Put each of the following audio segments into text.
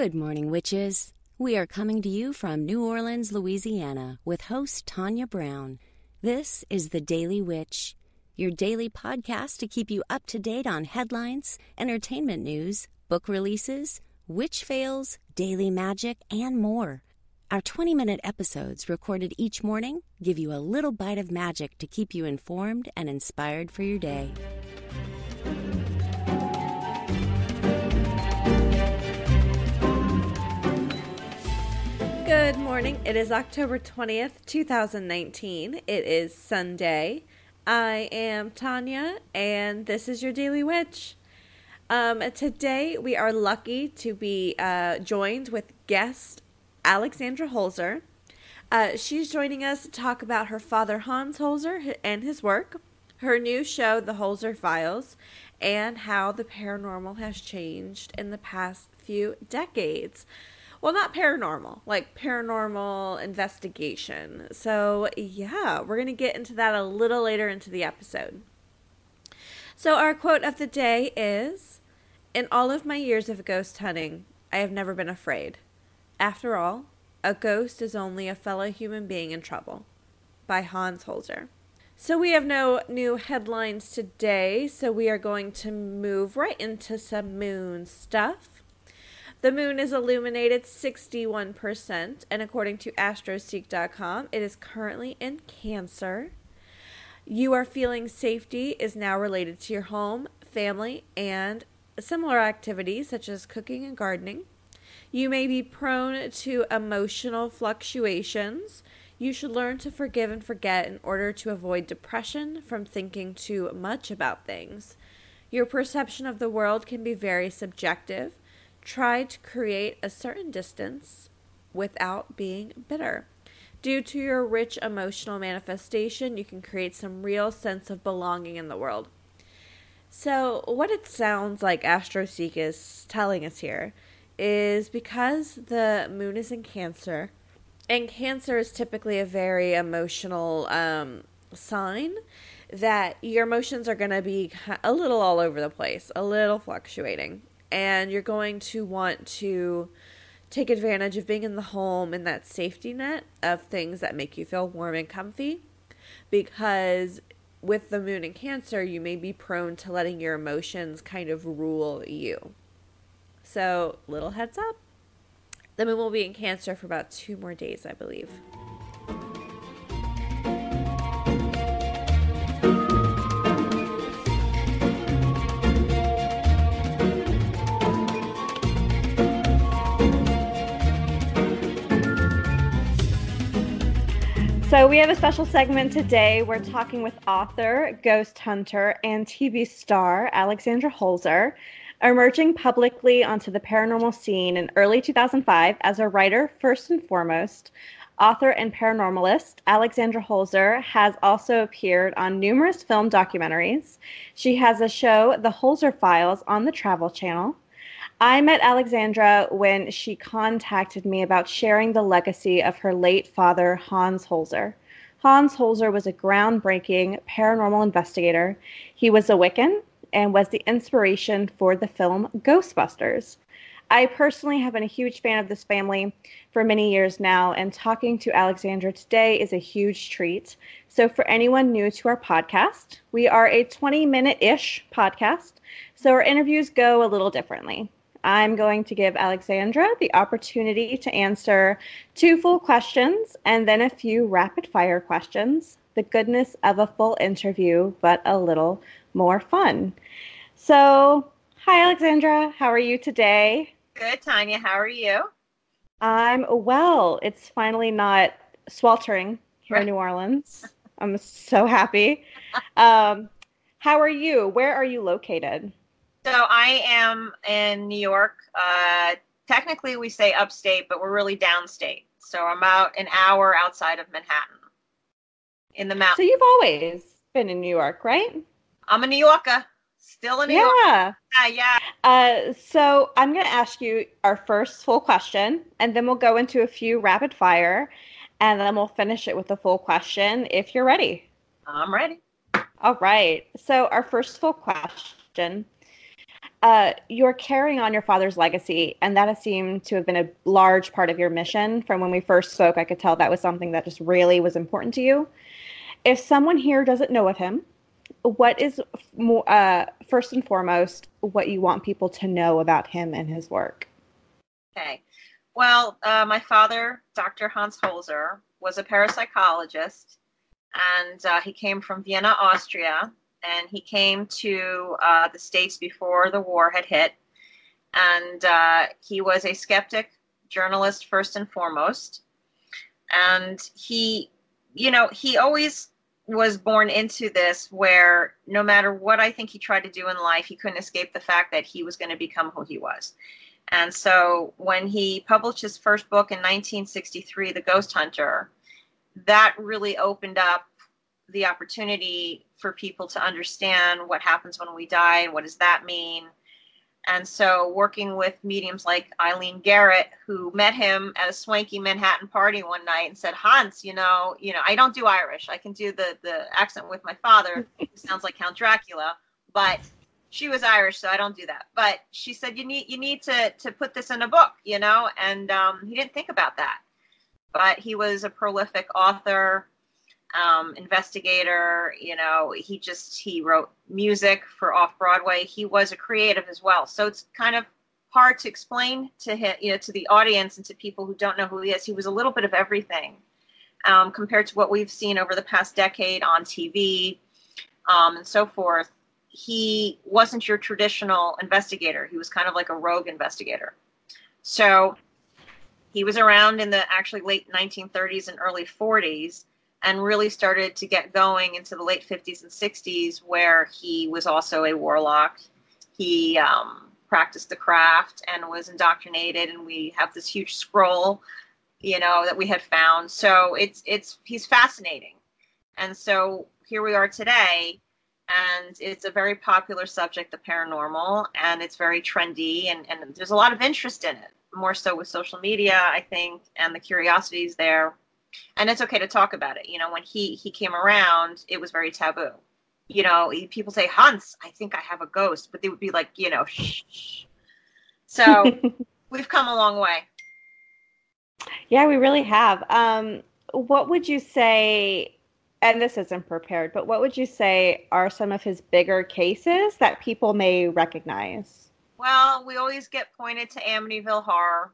Good morning, witches. We are coming to you from New Orleans, Louisiana, with host Tanya Brown. This is The Daily Witch, your daily podcast to keep you up to date on headlines, entertainment news, book releases, witch fails, daily magic, and more. Our 20 minute episodes, recorded each morning, give you a little bite of magic to keep you informed and inspired for your day. Good morning. It is October 20th, 2019. It is Sunday. I am Tanya, and this is your Daily Witch. Um, today, we are lucky to be uh, joined with guest Alexandra Holzer. Uh, she's joining us to talk about her father, Hans Holzer, and his work, her new show, The Holzer Files, and how the paranormal has changed in the past few decades well, not paranormal, like paranormal investigation. So, yeah, we're going to get into that a little later into the episode. So, our quote of the day is In all of my years of ghost hunting, I have never been afraid. After all, a ghost is only a fellow human being in trouble. By Hans Holzer. So, we have no new headlines today, so we are going to move right into some moon stuff. The moon is illuminated 61%, and according to astroseek.com, it is currently in Cancer. You are feeling safety is now related to your home, family, and similar activities such as cooking and gardening. You may be prone to emotional fluctuations. You should learn to forgive and forget in order to avoid depression from thinking too much about things. Your perception of the world can be very subjective Try to create a certain distance without being bitter. Due to your rich emotional manifestation, you can create some real sense of belonging in the world. So, what it sounds like AstroSeek is telling us here is because the moon is in Cancer, and Cancer is typically a very emotional um, sign, that your emotions are going to be a little all over the place, a little fluctuating and you're going to want to take advantage of being in the home and that safety net of things that make you feel warm and comfy. Because with the moon in cancer you may be prone to letting your emotions kind of rule you. So little heads up. The moon will be in cancer for about two more days i believe So, we have a special segment today. We're talking with author, ghost hunter, and TV star Alexandra Holzer, emerging publicly onto the paranormal scene in early 2005 as a writer, first and foremost. Author and paranormalist Alexandra Holzer has also appeared on numerous film documentaries. She has a show, The Holzer Files, on the Travel Channel. I met Alexandra when she contacted me about sharing the legacy of her late father, Hans Holzer. Hans Holzer was a groundbreaking paranormal investigator. He was a Wiccan and was the inspiration for the film Ghostbusters. I personally have been a huge fan of this family for many years now, and talking to Alexandra today is a huge treat. So, for anyone new to our podcast, we are a 20 minute ish podcast, so our interviews go a little differently. I'm going to give Alexandra the opportunity to answer two full questions and then a few rapid fire questions. The goodness of a full interview, but a little more fun. So, hi, Alexandra. How are you today? Good, Tanya. How are you? I'm well. It's finally not sweltering here in New Orleans. I'm so happy. Um, how are you? Where are you located? So I am in New York. Uh, technically, we say upstate, but we're really downstate. So I'm about an hour outside of Manhattan, in the mountains. So you've always been in New York, right? I'm a New Yorker. Still a New yeah. Yorker. Yeah. Yeah. Uh, so I'm going to ask you our first full question, and then we'll go into a few rapid fire, and then we'll finish it with a full question if you're ready. I'm ready. All right. So our first full question uh, you're carrying on your father's legacy, and that has seemed to have been a large part of your mission. From when we first spoke, I could tell that was something that just really was important to you. If someone here doesn't know of him, what is uh, first and foremost what you want people to know about him and his work? Okay. Well, uh, my father, Dr. Hans Holzer, was a parapsychologist, and uh, he came from Vienna, Austria, and he came to uh, the States before the war had hit. And uh, he was a skeptic journalist, first and foremost. And he, you know, he always was born into this where no matter what I think he tried to do in life, he couldn't escape the fact that he was going to become who he was. And so when he published his first book in 1963, The Ghost Hunter, that really opened up the opportunity for people to understand what happens when we die and what does that mean. And so, working with mediums like Eileen Garrett, who met him at a swanky Manhattan party one night and said, "Hans, you know, you know, I don't do Irish. I can do the the accent with my father, who sounds like Count Dracula, but she was Irish, so I don't do that. But she said, you need you need to to put this in a book, you know, and um, he didn't think about that. But he was a prolific author um, investigator. You know, he just he wrote music for off Broadway. He was a creative as well, so it's kind of hard to explain to him, you know, to the audience and to people who don't know who he is. He was a little bit of everything um, compared to what we've seen over the past decade on TV um, and so forth. He wasn't your traditional investigator. He was kind of like a rogue investigator. So he was around in the actually late 1930s and early 40s and really started to get going into the late 50s and 60s, where he was also a warlock. He um, practiced the craft and was indoctrinated, and we have this huge scroll, you know, that we had found. So it's it's he's fascinating, and so here we are today, and it's a very popular subject, the paranormal, and it's very trendy, and and there's a lot of interest in it, more so with social media, I think, and the curiosities there and it's okay to talk about it. You know, when he he came around, it was very taboo. You know, people say Hans, I think I have a ghost, but they would be like, you know, shh. shh. So we've come a long way. Yeah, we really have. Um, what would you say? And this isn't prepared, but what would you say are some of his bigger cases that people may recognize? Well, we always get pointed to Amityville Horror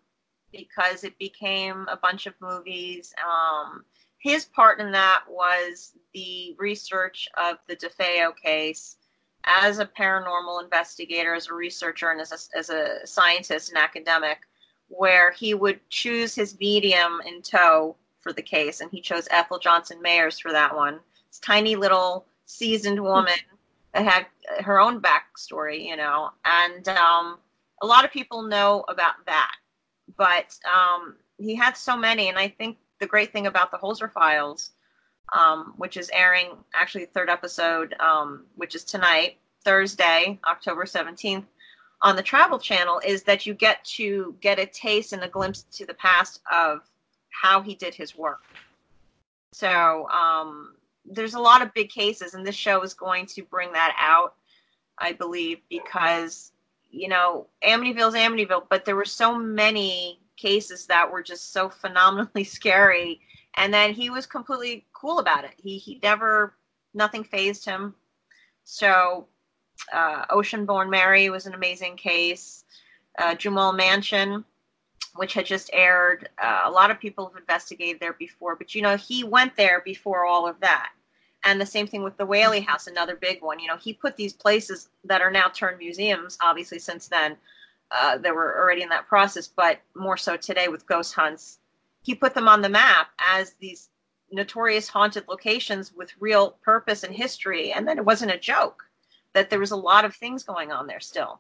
because it became a bunch of movies. Um, his part in that was the research of the DeFeo case as a paranormal investigator, as a researcher, and as a, as a scientist and academic, where he would choose his medium in tow for the case, and he chose Ethel Johnson Meyers for that one. This tiny little seasoned woman that had her own backstory, you know, and um, a lot of people know about that but um, he had so many, and I think the great thing about the Holzer Files, um, which is airing actually the third episode, um, which is tonight, Thursday, October seventeenth, on the Travel Channel, is that you get to get a taste and a glimpse to the past of how he did his work. So um, there's a lot of big cases, and this show is going to bring that out, I believe, because you know, Amityville's Amityville, but there were so many cases that were just so phenomenally scary. And then he was completely cool about it. He he never nothing phased him. So uh, Oceanborn Mary was an amazing case. Uh, Mansion, which had just aired. Uh, a lot of people have investigated there before, but you know he went there before all of that. And the same thing with the Whaley House, another big one. You know, he put these places that are now turned museums, obviously, since then. Uh, they were already in that process, but more so today with ghost hunts. He put them on the map as these notorious haunted locations with real purpose and history. And then it wasn't a joke, that there was a lot of things going on there still.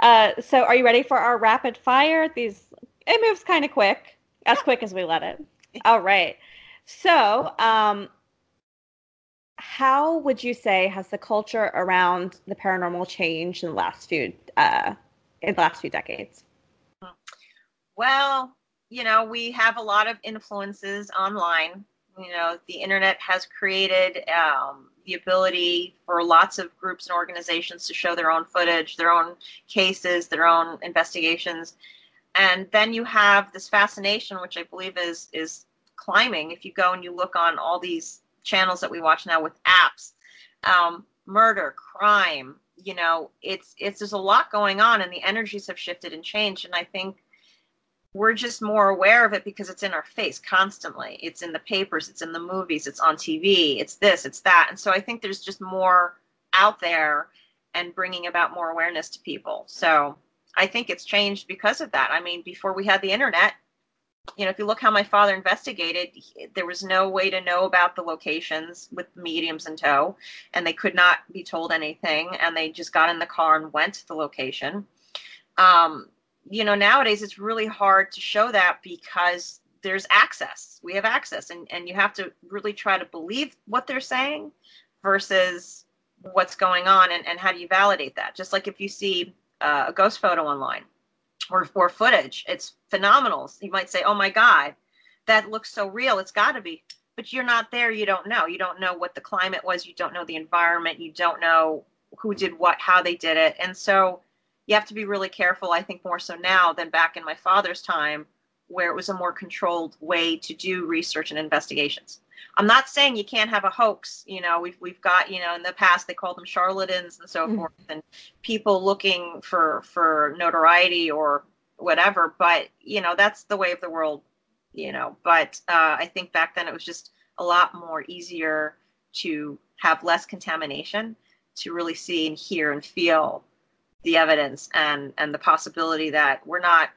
Uh, so, are you ready for our rapid fire? These it moves kind of quick, as quick as we let it. All right. So, um, how would you say has the culture around the paranormal changed in the last few uh, in the last few decades? Well, you know, we have a lot of influences online. You know, the internet has created um, the ability for lots of groups and organizations to show their own footage, their own cases, their own investigations. And then you have this fascination, which I believe is is climbing. If you go and you look on all these channels that we watch now with apps, um, murder, crime, you know, it's it's there's a lot going on, and the energies have shifted and changed. And I think we're just more aware of it because it's in our face constantly. It's in the papers, it's in the movies, it's on TV, it's this, it's that. And so I think there's just more out there and bringing about more awareness to people. So I think it's changed because of that. I mean, before we had the internet, you know, if you look how my father investigated, there was no way to know about the locations with mediums in tow, and they could not be told anything, and they just got in the car and went to the location. Um, you know, nowadays it's really hard to show that because there's access. We have access, and, and you have to really try to believe what they're saying versus what's going on, and, and how do you validate that? Just like if you see uh, a ghost photo online or, footage, it's phenomenal. You might say, oh my God, that looks so real. It's got to be. But you're not there. You don't know. You don't know what the climate was. You don't know the environment. You don't know who did what, how they did it. And so, you have to be really careful, I think, more so now than back in my father's time, where it was a more controlled way to do research and investigations. I'm not saying you can't have a hoax. You know, we've we've got you know in the past they called them charlatans and so mm-hmm. forth, and people looking for for notoriety or whatever. But you know, that's the way of the world. You know, but uh, I think back then it was just a lot more easier to have less contamination, to really see and hear and feel the evidence and and the possibility that we're not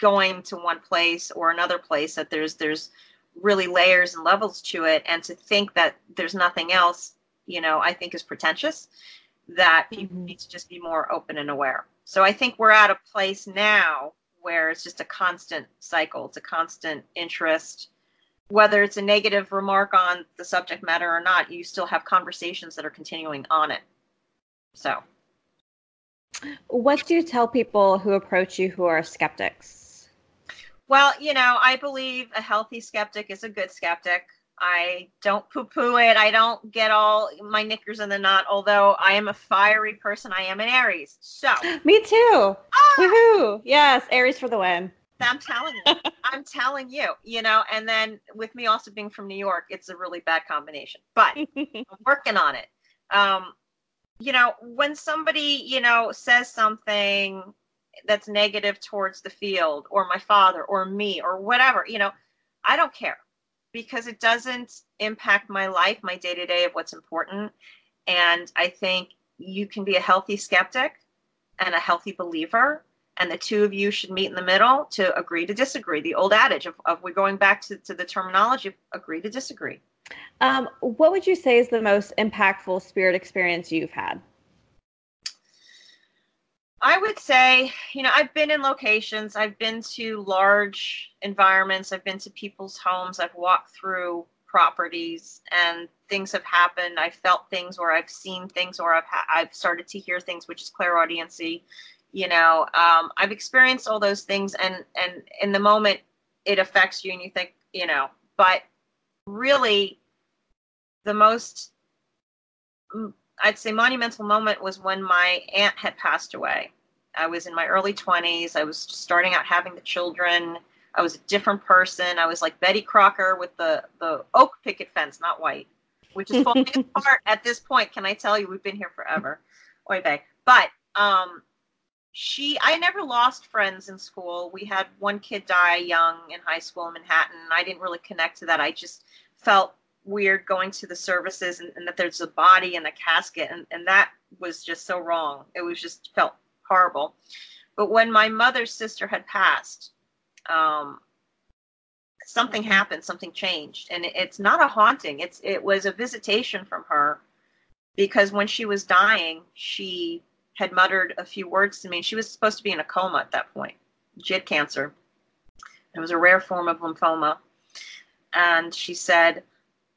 going to one place or another place that there's there's really layers and levels to it and to think that there's nothing else you know i think is pretentious that people mm-hmm. need to just be more open and aware so i think we're at a place now where it's just a constant cycle it's a constant interest whether it's a negative remark on the subject matter or not you still have conversations that are continuing on it so what do you tell people who approach you who are skeptics? Well, you know, I believe a healthy skeptic is a good skeptic. I don't poo poo it. I don't get all my knickers in the knot, although I am a fiery person. I am an Aries. So, me too. Ah! Woohoo! Yes, Aries for the win. I'm telling you. I'm telling you, you know, and then with me also being from New York, it's a really bad combination, but I'm working on it. Um, you know, when somebody, you know, says something that's negative towards the field or my father or me or whatever, you know, I don't care because it doesn't impact my life, my day to day of what's important. And I think you can be a healthy skeptic and a healthy believer. And the two of you should meet in the middle to agree to disagree. The old adage of, of we're going back to, to the terminology of agree to disagree. Um, what would you say is the most impactful spirit experience you've had? I would say, you know, I've been in locations, I've been to large environments, I've been to people's homes, I've walked through properties and things have happened. I've felt things or I've seen things or I've ha- I've started to hear things, which is clairaudiency. You know, um, I've experienced all those things, and and in the moment, it affects you, and you think, you know, but really the most I'd say monumental moment was when my aunt had passed away. I was in my early 20s. I was starting out having the children. I was a different person. I was like Betty Crocker with the, the oak picket fence, not white, which is falling apart at this point. Can I tell you, we've been here forever. Oy vey. But um, she, I never lost friends in school. We had one kid die young in high school in Manhattan. I didn't really connect to that. I just felt weird going to the services and, and that there's a body in a casket and, and that was just so wrong. It was just felt horrible. But when my mother's sister had passed um, something mm-hmm. happened something changed and it, it's not a haunting. It's it was a visitation from her because when she was dying she had muttered a few words to me. She was supposed to be in a coma at that point. She had cancer. It was a rare form of lymphoma. And she said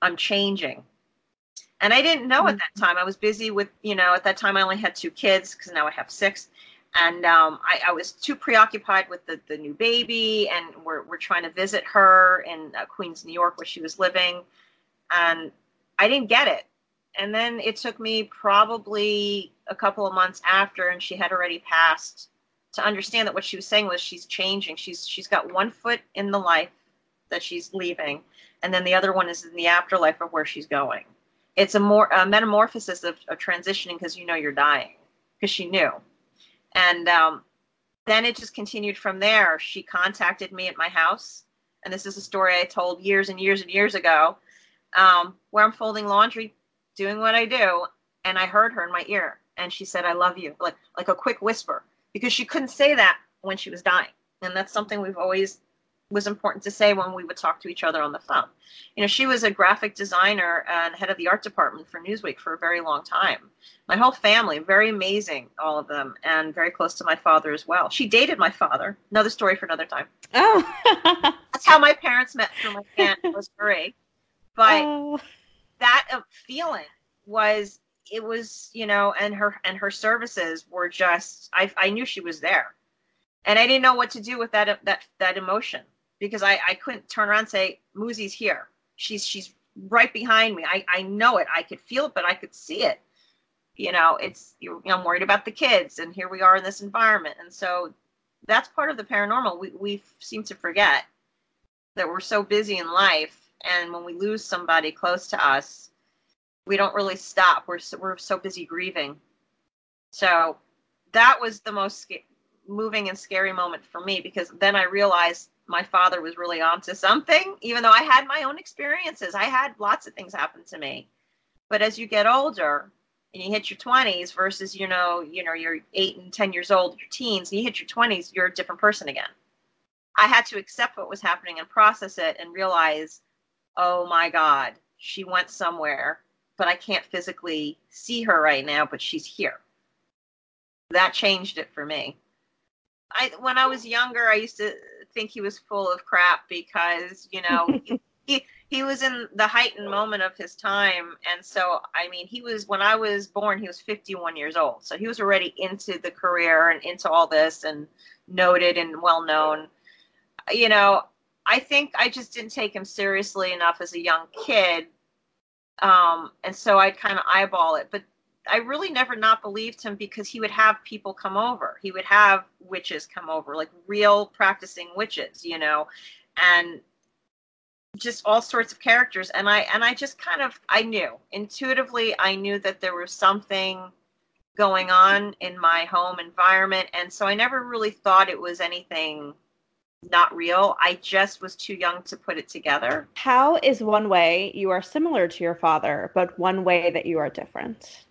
I'm changing. And I didn't know mm-hmm. at that time. I was busy with, you know, at that time I only had two kids because now I have six. and um, I, I, was too preoccupied with the, the new baby, and we're, we're trying to visit her in uh, Queens, New York, where she was living, and I didn't get it. And then it took me probably a couple of months after, and she had already passed, to understand that what she was saying was she's changing. She's she's got one foot in the life that she's leaving, and then the other one is in the afterlife of where she's going. It's a more a metamorphosis of, of transitioning because you know you're dying because she knew and um, then it just continued from there. She contacted me at my house, and this is a story I told years and years and years ago, um, where I'm folding laundry, doing what I do, and I heard her in my ear, and she said, "I love you," like like a quick whisper, because she couldn't say that when she was dying, and that's something we've always was important to say when we would talk to each other on the phone. You know, she was a graphic designer and head of the art department for Newsweek for a very long time. My whole family, very amazing, all of them, and very close to my father as well. She dated my father. Another story for another time. Oh, that's how my parents met through my aunt was Marie. But oh. that uh, feeling was it was you know and her and her services were just I, I knew she was there and i didn't know what to do with that that that emotion because I, I couldn't turn around and say, Moosey's here. She's she's right behind me. I, I know it. I could feel it, but I could see it. You know, it's you know, I'm worried about the kids, and here we are in this environment, and so that's part of the paranormal. We we seem to forget that we're so busy in life, and when we lose somebody close to us, we don't really stop. We're so, we're so busy grieving. So that was the most moving and scary moment for me because then I realized my father was really onto something, even though I had my own experiences. I had lots of things happen to me. But as you get older and you hit your 20s versus, you know, you know, you're 8 and 10 years old, your teens, and you hit your 20s, you're a different person again. I had to accept what was happening and process it and realize, oh my God, she went somewhere, but I can't physically see her right now, but she's here. That changed it for me. I when I was younger, I used to think he was full of crap because you know he, he was in the heightened moment of his time, and so I mean he was when I was born he was 51 years old, so he was already into the career and into all this and noted and well known. You know, I think I just didn't take him seriously enough as a young kid, um, and so I'd kind of eyeball it, but I really never not believed him because he would have people come over. He would have witches come over, like real practicing witches, you know, and just all sorts of characters. And I and I just kind of I knew intuitively I knew that there was something going on in my home environment, and so I never really thought it was anything not real. I just was too young to put it together. How is one way you are similar to your father, but one way that you are different?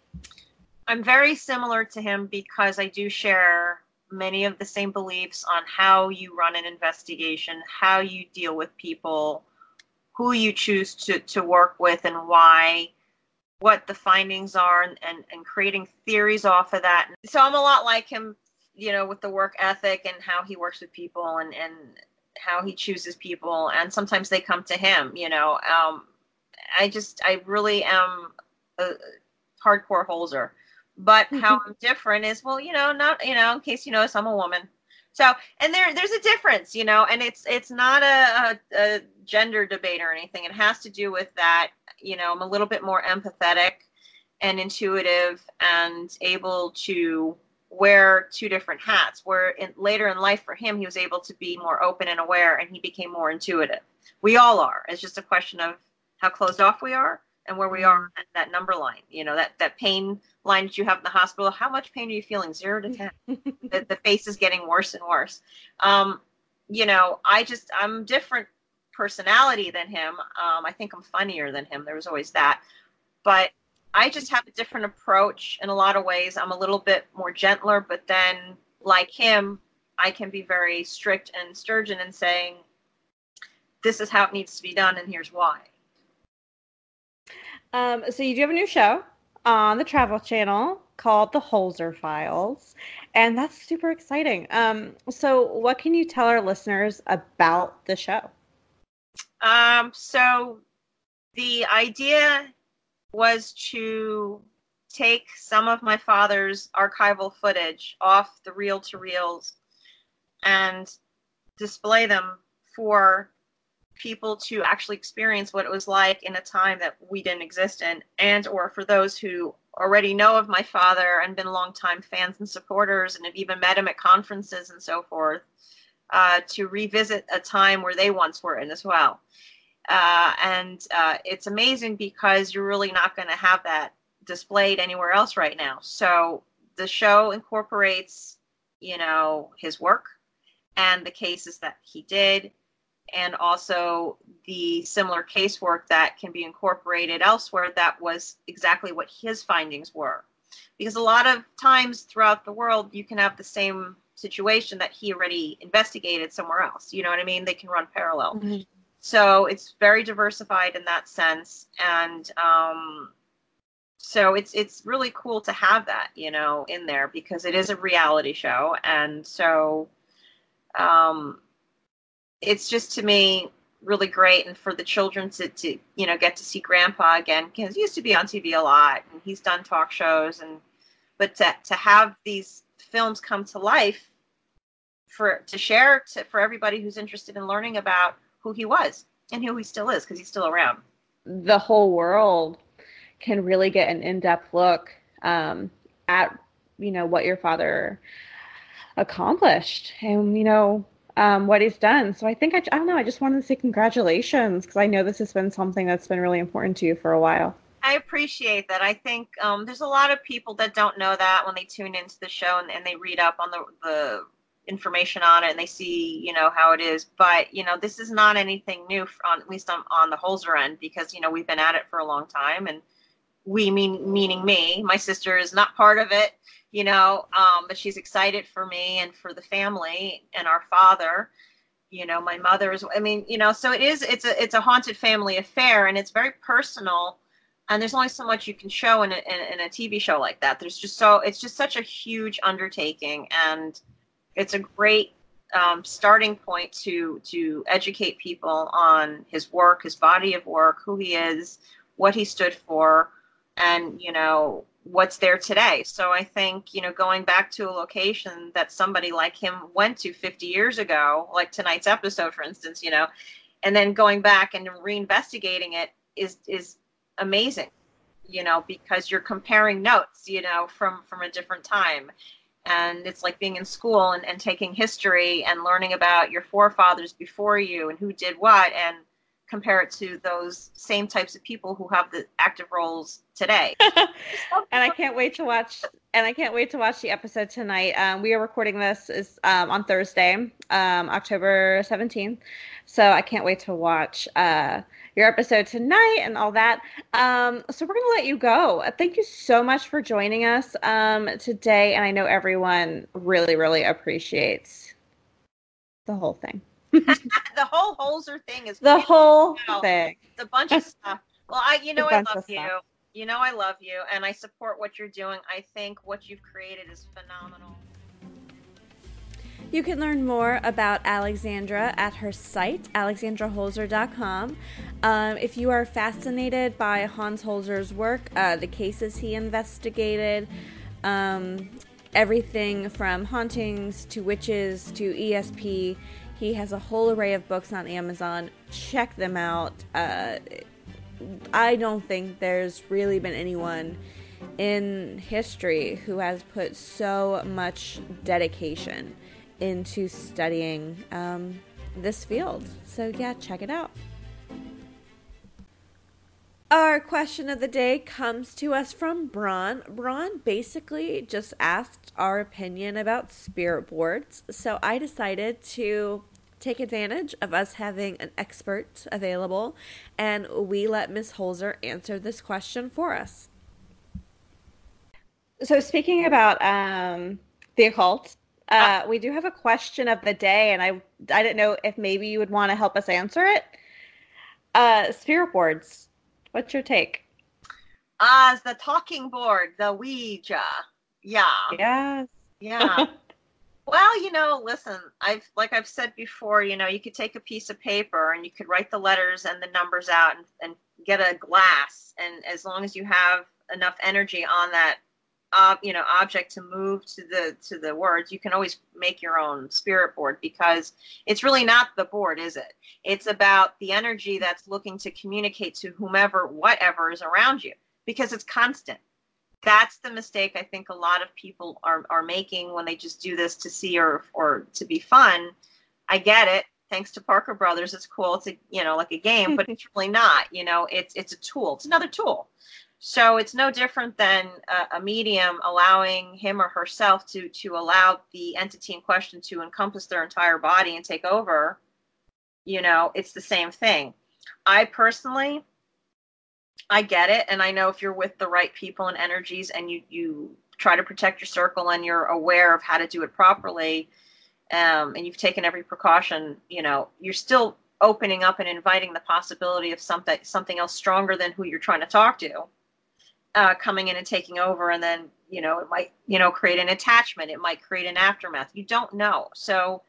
I'm very similar to him because I do share many of the same beliefs on how you run an investigation, how you deal with people, who you choose to, to work with, and why, what the findings are, and, and, and creating theories off of that. So I'm a lot like him, you know, with the work ethic and how he works with people and, and how he chooses people. And sometimes they come to him, you know. Um, I just, I really am a hardcore Holzer. But how mm-hmm. I'm different is, well, you know, not, you know, in case you notice, I'm a woman. So, and there, there's a difference, you know, and it's, it's not a, a, a gender debate or anything. It has to do with that, you know, I'm a little bit more empathetic and intuitive and able to wear two different hats. Where in, later in life for him, he was able to be more open and aware, and he became more intuitive. We all are. It's just a question of how closed off we are and where we are mm-hmm. that number line. You know, that that pain line that you have in the hospital. How much pain are you feeling? Zero to ten. the, the face is getting worse and worse. Um, you know, I just I'm different personality than him. Um, I think I'm funnier than him. There was always that, but I just have a different approach in a lot of ways. I'm a little bit more gentler, but then like him, I can be very strict and sturgeon in saying, this is how it needs to be done, and here's why. Um, so you do have a new show on the Travel Channel called The Holzer Files, and that's super exciting. Um, so what can you tell our listeners about the show? Um, so the idea was to take some of my father's archival footage off the reel to reels and display them for people to actually experience what it was like in a time that we didn't exist in. And or for those who already know of my father and been longtime fans and supporters and have even met him at conferences and so forth uh, to revisit a time where they once were in as well. Uh, and uh, it's amazing because you're really not going to have that displayed anywhere else right now. So the show incorporates you know his work and the cases that he did and also the similar casework that can be incorporated elsewhere that was exactly what his findings were. Because a lot of times throughout the world you can have the same situation that he already investigated somewhere else. You know what i mean? They can run parallel. Mm-hmm. so it's very diversified in that sense and um, so it's it's really cool to have that you know in there because it is a reality show and so um, it's just to me really great and for the children to, to you know get to see grandpa again because he used to be on tv a lot and he's done talk shows and but to, to have these films come to life for to share to, for everybody who's interested in learning about who he was and who he still is because he's still around. The whole world can really get an in-depth look um, at you know what your father accomplished. And you know um, what he's done. So I think I, I don't know. I just wanted to say congratulations because I know this has been something that's been really important to you for a while. I appreciate that. I think um, there's a lot of people that don't know that when they tune into the show and, and they read up on the, the information on it and they see, you know, how it is. But, you know, this is not anything new, on, at least on, on the Holzer end, because, you know, we've been at it for a long time. And we, mean meaning me, my sister is not part of it you know, um, but she's excited for me and for the family and our father. You know, my mother's. I mean, you know, so it is. It's a it's a haunted family affair, and it's very personal. And there's only so much you can show in a, in, in a TV show like that. There's just so it's just such a huge undertaking, and it's a great um, starting point to to educate people on his work, his body of work, who he is, what he stood for, and you know what's there today. So I think, you know, going back to a location that somebody like him went to 50 years ago, like tonight's episode, for instance, you know, and then going back and reinvestigating it is is amazing, you know, because you're comparing notes, you know, from from a different time. And it's like being in school and, and taking history and learning about your forefathers before you and who did what and compare it to those same types of people who have the active roles today. and I can't wait to watch. And I can't wait to watch the episode tonight. Um, we are recording this is um, on Thursday, um, October seventeenth. So I can't wait to watch uh, your episode tonight and all that. Um, so we're gonna let you go. Thank you so much for joining us um, today, and I know everyone really, really appreciates the whole thing. the whole Holzer thing is the whole know, thing. It's a bunch of stuff. Well, I, you know, I love you. Stuff. You know, I love you, and I support what you're doing. I think what you've created is phenomenal. You can learn more about Alexandra at her site, alexandraholzer.com. Um, if you are fascinated by Hans Holzer's work, uh, the cases he investigated, um, everything from hauntings to witches to ESP, he has a whole array of books on Amazon. Check them out. Uh, I don't think there's really been anyone in history who has put so much dedication into studying um, this field. So, yeah, check it out. Our question of the day comes to us from Braun. Braun basically just asked our opinion about spirit boards. So I decided to take advantage of us having an expert available and we let Miss Holzer answer this question for us. So speaking about um, the occult, uh, we do have a question of the day, and I I didn't know if maybe you would want to help us answer it. Uh, spirit boards What's your take? As uh, the talking board, the Ouija. Yeah. Yes. Yeah. well, you know, listen, I've like I've said before, you know, you could take a piece of paper and you could write the letters and the numbers out and, and get a glass. And as long as you have enough energy on that uh, you know object to move to the to the words you can always make your own spirit board because it's really not the board is it? It's about the energy that's looking to communicate to whomever whatever is around you because it's constant that's the mistake i think a lot of people are, are making when they just do this to see or or to be fun. I get it. Thanks to parker brothers it's cool. It's a you know like a game but it's really not you know it's it's a tool. It's another tool. So it's no different than a, a, medium allowing him or herself to to allow the entity in question to encompass their entire body and take over. You know, it's the same thing. I personally, I get it, and I know if you're with the right people and energies, and you you try to protect your circle, and you're aware of how to do it properly, um, and you've taken every precaution, you know, you're still opening up and inviting the possibility of something something else stronger than who you're trying to talk to uh, coming in and taking over, and then you know it might you know create an attachment. It might create an aftermath. You don't know, so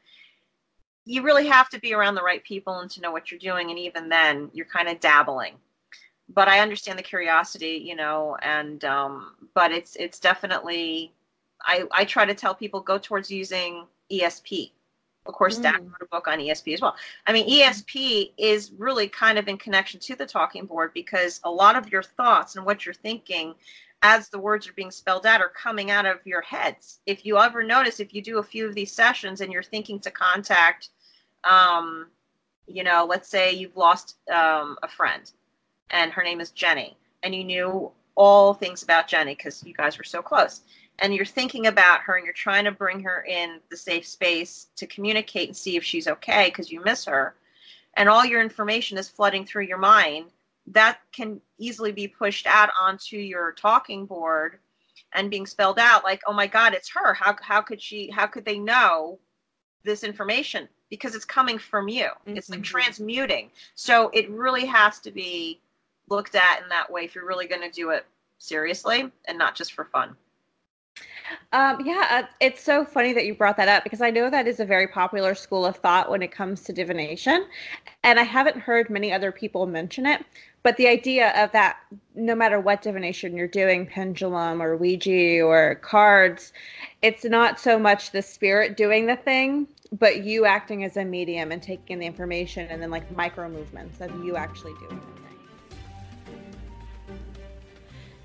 you really have to be around the right people and to know what you're doing. And even then, you're kind of dabbling. But I understand the curiosity, you know, and um, but it's it's definitely I I try to tell people go towards using ESP of course, mm. Dak wrote a book on ESP as well. I mean, ESP is really kind of in connection to the talking board because a lot of your thoughts and what you're thinking as the words are being spelled out are coming out of your heads. If you ever notice, if you do a few of these sessions and you're thinking to contact, um, you know, let's say you've lost um, a friend and her name is Jenny, and you knew all things about Jenny because you guys were so close. And you're thinking about her and you're trying to bring her in the safe space to communicate and see if she's okay because you miss her. And all your information is flooding through your mind that can easily be pushed out onto your talking board and being spelled out like oh my god it's her. How, how could she how could they know this information? Because it's coming from you. Mm-hmm. it's like mm-hmm. transmuting. So it really has to be looked at in that way if you're really going to do it seriously and not just for fun um, yeah, uh, it's so funny that you brought that up because I know that is a very popular school of thought when it comes to divination. And I haven't heard many other people mention it. But the idea of that, no matter what divination you're doing, pendulum or Ouija or cards, it's not so much the spirit doing the thing, but you acting as a medium and taking in the information and then like micro movements of you actually doing it.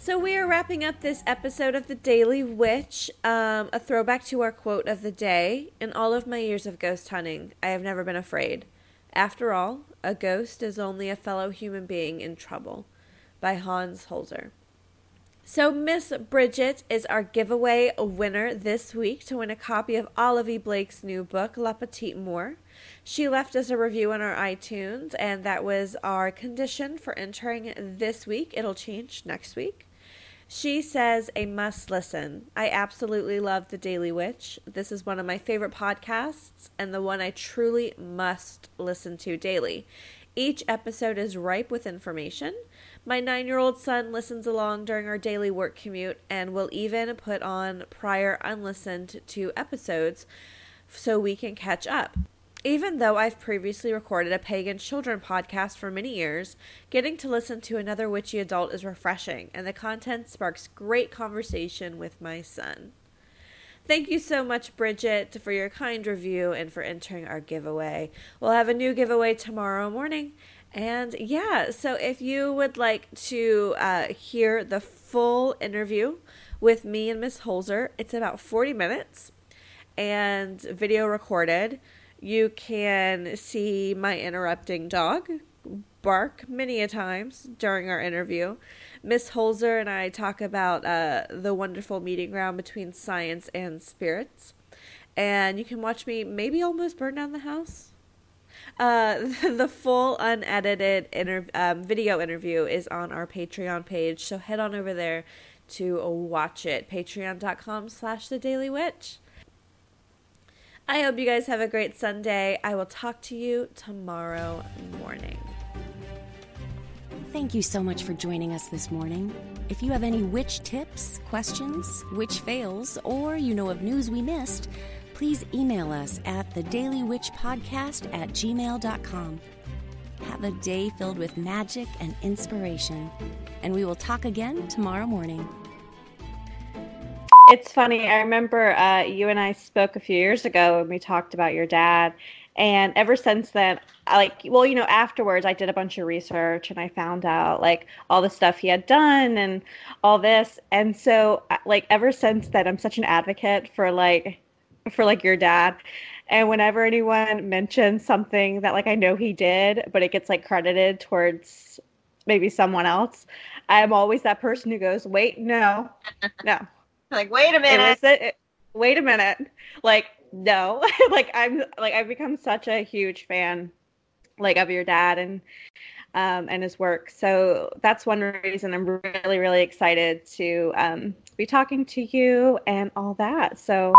So we are wrapping up this episode of the Daily Witch. Um, a throwback to our quote of the day. In all of my years of ghost hunting, I have never been afraid. After all, a ghost is only a fellow human being in trouble. By Hans Holzer. So Miss Bridget is our giveaway winner this week to win a copy of Olivia Blake's new book, La Petite Mort. She left us a review on our iTunes, and that was our condition for entering this week. It'll change next week. She says a must listen. I absolutely love The Daily Witch. This is one of my favorite podcasts and the one I truly must listen to daily. Each episode is ripe with information. My nine year old son listens along during our daily work commute and will even put on prior unlistened to episodes so we can catch up. Even though I've previously recorded a pagan children podcast for many years, getting to listen to another witchy adult is refreshing, and the content sparks great conversation with my son. Thank you so much, Bridget, for your kind review and for entering our giveaway. We'll have a new giveaway tomorrow morning. And yeah, so if you would like to uh, hear the full interview with me and Miss Holzer, it's about 40 minutes and video recorded you can see my interrupting dog bark many a times during our interview. Miss Holzer and I talk about uh, the wonderful meeting ground between science and spirits. And you can watch me maybe almost burn down the house. Uh, the full unedited inter- um, video interview is on our Patreon page, so head on over there to watch it. Patreon.com slash The Daily Witch. I hope you guys have a great Sunday. I will talk to you tomorrow morning. Thank you so much for joining us this morning. If you have any witch tips, questions, witch fails, or you know of news we missed, please email us at the Daily Witch Podcast at gmail.com. have a day filled with magic and inspiration. And we will talk again tomorrow morning. It's funny. I remember uh, you and I spoke a few years ago and we talked about your dad. And ever since then, I like, well, you know, afterwards, I did a bunch of research and I found out like all the stuff he had done and all this. And so, like, ever since then, I'm such an advocate for like, for like your dad. And whenever anyone mentions something that like I know he did, but it gets like credited towards maybe someone else, I'm always that person who goes, "Wait, no, no." Like, wait a minute. It it, wait a minute. Like, no. like I'm like I've become such a huge fan like of your dad and um, and his work. So that's one reason I'm really, really excited to um, be talking to you and all that. So